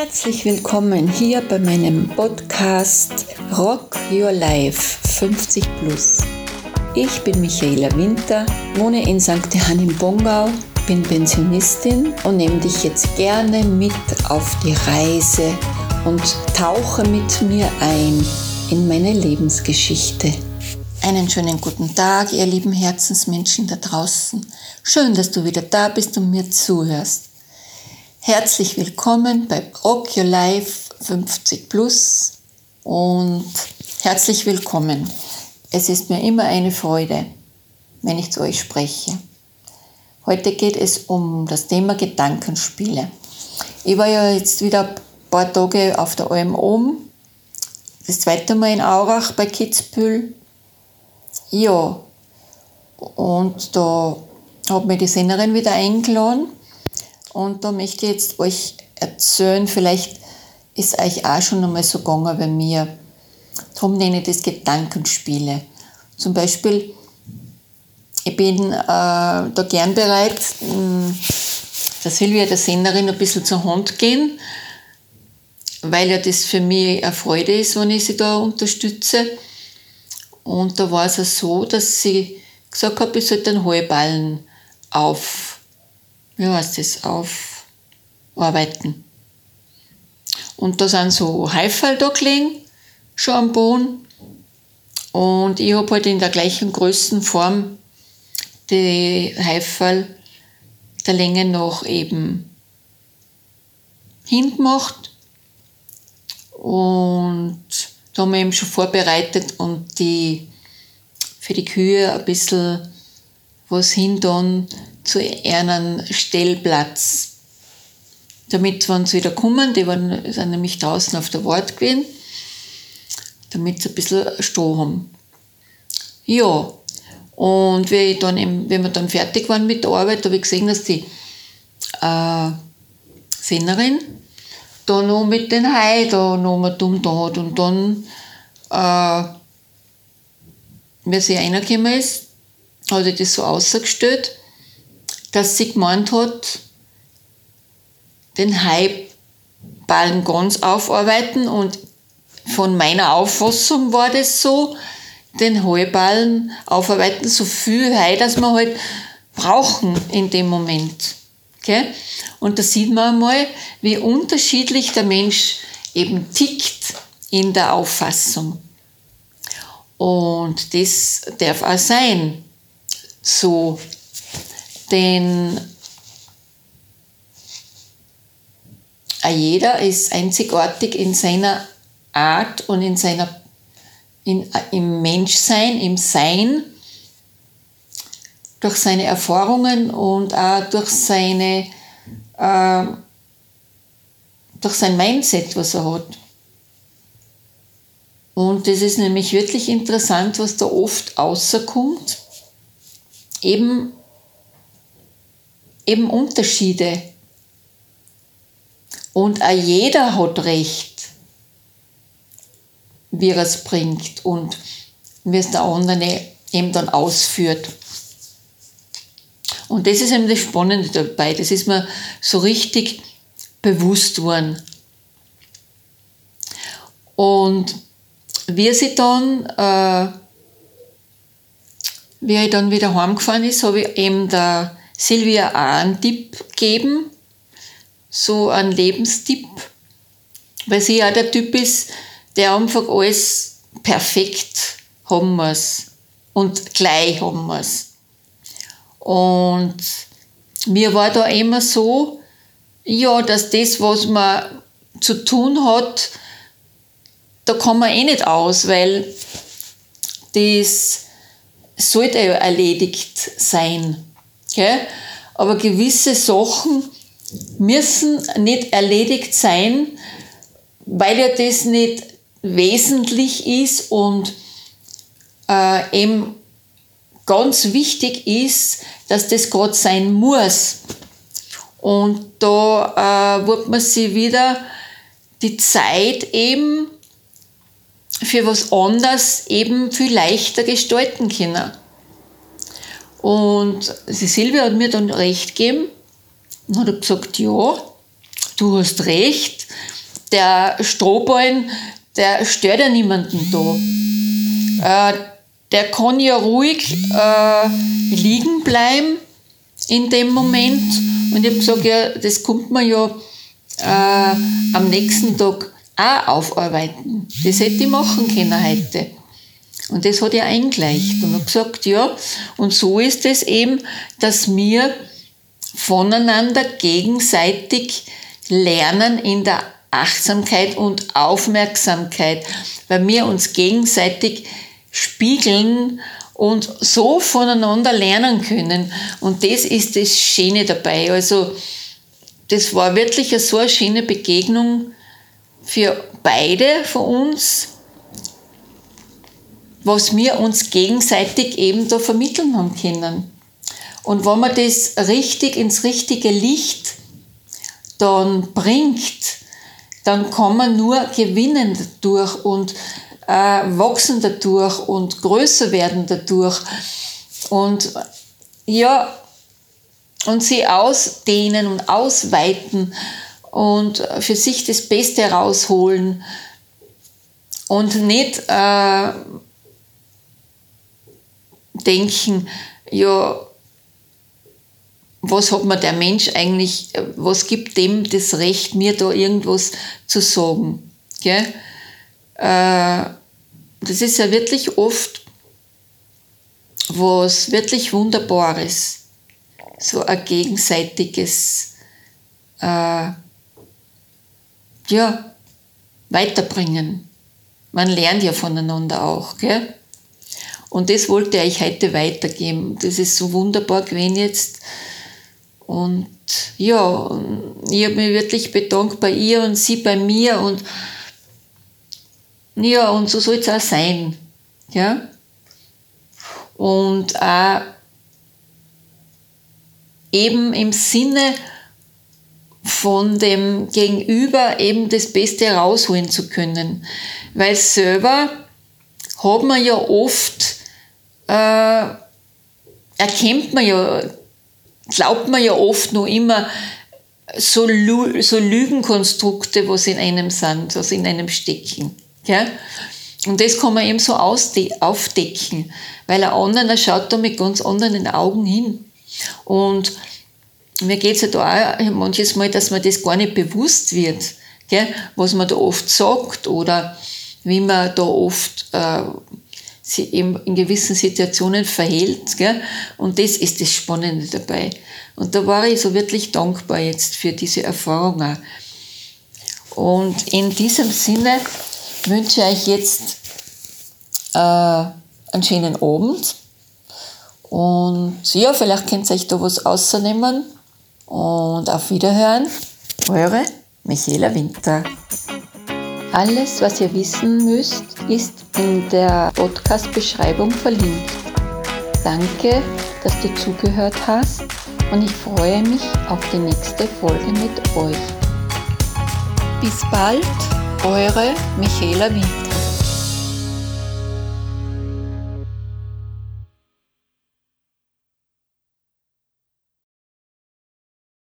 Herzlich willkommen hier bei meinem Podcast Rock Your Life 50 Plus. Ich bin Michaela Winter, wohne in St. Johann im Bongau, bin Pensionistin und nehme dich jetzt gerne mit auf die Reise und tauche mit mir ein in meine Lebensgeschichte. Einen schönen guten Tag, ihr lieben Herzensmenschen da draußen. Schön, dass du wieder da bist und mir zuhörst. Herzlich willkommen bei Rock Your Life 50 Plus und herzlich willkommen. Es ist mir immer eine Freude, wenn ich zu euch spreche. Heute geht es um das Thema Gedankenspiele. Ich war ja jetzt wieder ein paar Tage auf der Alm oben, das zweite Mal in Aurach bei Kitzbühel. Ja, und da hat mir die Sennerin wieder eingeladen und da möchte ich jetzt euch erzählen, vielleicht ist euch auch schon einmal so gegangen bei mir. Darum nenne ich das Gedankenspiele. Zum Beispiel, ich bin äh, da gern bereit, mh, der Silvia, der Senderin, ein bisschen zur Hand gehen, weil ja das für mich eine Freude ist, wenn ich sie da unterstütze. Und da war es auch so, dass sie gesagt hat, ich sollte den Heuballen auf wie heißt das, aufarbeiten. Und da sind so Haifall da gelegen, schon am Boden. Und ich habe halt in der gleichen Größenform die Haifall der Länge nach eben hingemacht. Und da haben wir eben schon vorbereitet und die für die Kühe ein bisschen was hin dann zu einem Stellplatz. Damit, wenn sie wieder kommen, die waren, sind nämlich draußen auf der Wart gewesen, damit sie ein bisschen Stroh haben. Ja, und wie dann eben, wenn wir dann fertig waren mit der Arbeit, habe ich gesehen, dass die äh, Sennerin da noch mit den Hai da noch mal dumm da hat. Und dann, äh, wie sie reingekommen ist, hat ich das so ausgestellt dass sie gemeint hat, den Haiballen ganz aufarbeiten und von meiner Auffassung war das so, den Heuballen aufarbeiten, so viel Heu, dass wir halt brauchen in dem Moment. Okay? Und da sieht man einmal, wie unterschiedlich der Mensch eben tickt in der Auffassung. Und das darf auch sein, so denn jeder ist einzigartig in seiner Art und in seiner, in, im Menschsein, im Sein, durch seine Erfahrungen und auch durch seine äh, durch sein Mindset, was er hat. Und das ist nämlich wirklich interessant, was da oft außerkommt. Eben eben Unterschiede. Und auch jeder hat Recht, wie er es bringt und wie es der andere eben dann ausführt. Und das ist eben das Spannende dabei. Das ist mir so richtig bewusst worden. Und wie sie dann, äh, wie ich dann wieder heimgefahren ist, habe ich eben der Silvia auch einen Tipp geben, so einen Lebenstipp, weil sie ja der Typ ist, der einfach alles perfekt haben muss und gleich haben muss. Und mir war da immer so, ja, dass das, was man zu tun hat, da kann man eh nicht aus, weil das sollte ja erledigt sein. Okay? Aber gewisse Sachen müssen nicht erledigt sein, weil ja das nicht wesentlich ist und äh, eben ganz wichtig ist, dass das gerade sein muss. Und da äh, wird man sich wieder die Zeit eben für was anderes eben viel leichter gestalten können. Und die Silvia hat mir dann recht gegeben und hat gesagt, ja, du hast recht. der Strohballen, der stört ja niemanden da. Äh, der kann ja ruhig äh, liegen bleiben in dem Moment. Und ich habe gesagt, ja, das kommt man ja äh, am nächsten Tag auch aufarbeiten. Das hätte ich machen können heute. Und das hat er eingleicht und hat gesagt, ja, und so ist es eben, dass wir voneinander gegenseitig lernen in der Achtsamkeit und Aufmerksamkeit, weil wir uns gegenseitig spiegeln und so voneinander lernen können. Und das ist das Schöne dabei. Also, das war wirklich eine so eine schöne Begegnung für beide von uns, was wir uns gegenseitig eben da vermitteln haben können. Und wenn man das richtig ins richtige Licht dann bringt, dann kann man nur gewinnen dadurch und äh, wachsen dadurch und größer werden dadurch. Und ja, und sie ausdehnen und ausweiten und für sich das Beste herausholen und nicht äh, denken, ja, was hat mir der Mensch eigentlich, was gibt dem das Recht, mir da irgendwas zu sagen. Gell? Äh, das ist ja wirklich oft was wirklich Wunderbares, so ein gegenseitiges äh, ja, weiterbringen. Man lernt ja voneinander auch. Gell? Und das wollte ich heute weitergeben. Das ist so wunderbar gewesen jetzt. Und ja, ich habe mich wirklich bedankt bei ihr und sie bei mir und ja, und so soll es auch sein. Ja? Und auch eben im Sinne von dem Gegenüber eben das Beste herausholen zu können. Weil selber hat man ja oft, äh, erkennt man ja, glaubt man ja oft nur immer, so, Lü so Lügenkonstrukte, was in einem sind, was in einem stecken. Ja? Und das kann man eben so aufdecken, weil ein anderer schaut da mit ganz anderen Augen hin. Und mir geht es ja da auch manches Mal, dass man das gar nicht bewusst wird, gell? was man da oft sagt oder wie man da oft äh, sich in gewissen Situationen verhält. Gell? Und das ist das Spannende dabei. Und da war ich so wirklich dankbar jetzt für diese Erfahrung auch. Und in diesem Sinne wünsche ich euch jetzt äh, einen schönen Abend. Und ja, vielleicht könnt ihr euch da was ausnehmen. Und auf Wiederhören, eure Michaela Winter. Alles, was ihr wissen müsst, ist in der Podcast-Beschreibung verlinkt. Danke, dass du zugehört hast und ich freue mich auf die nächste Folge mit euch. Bis bald! Eure Michaela Winter.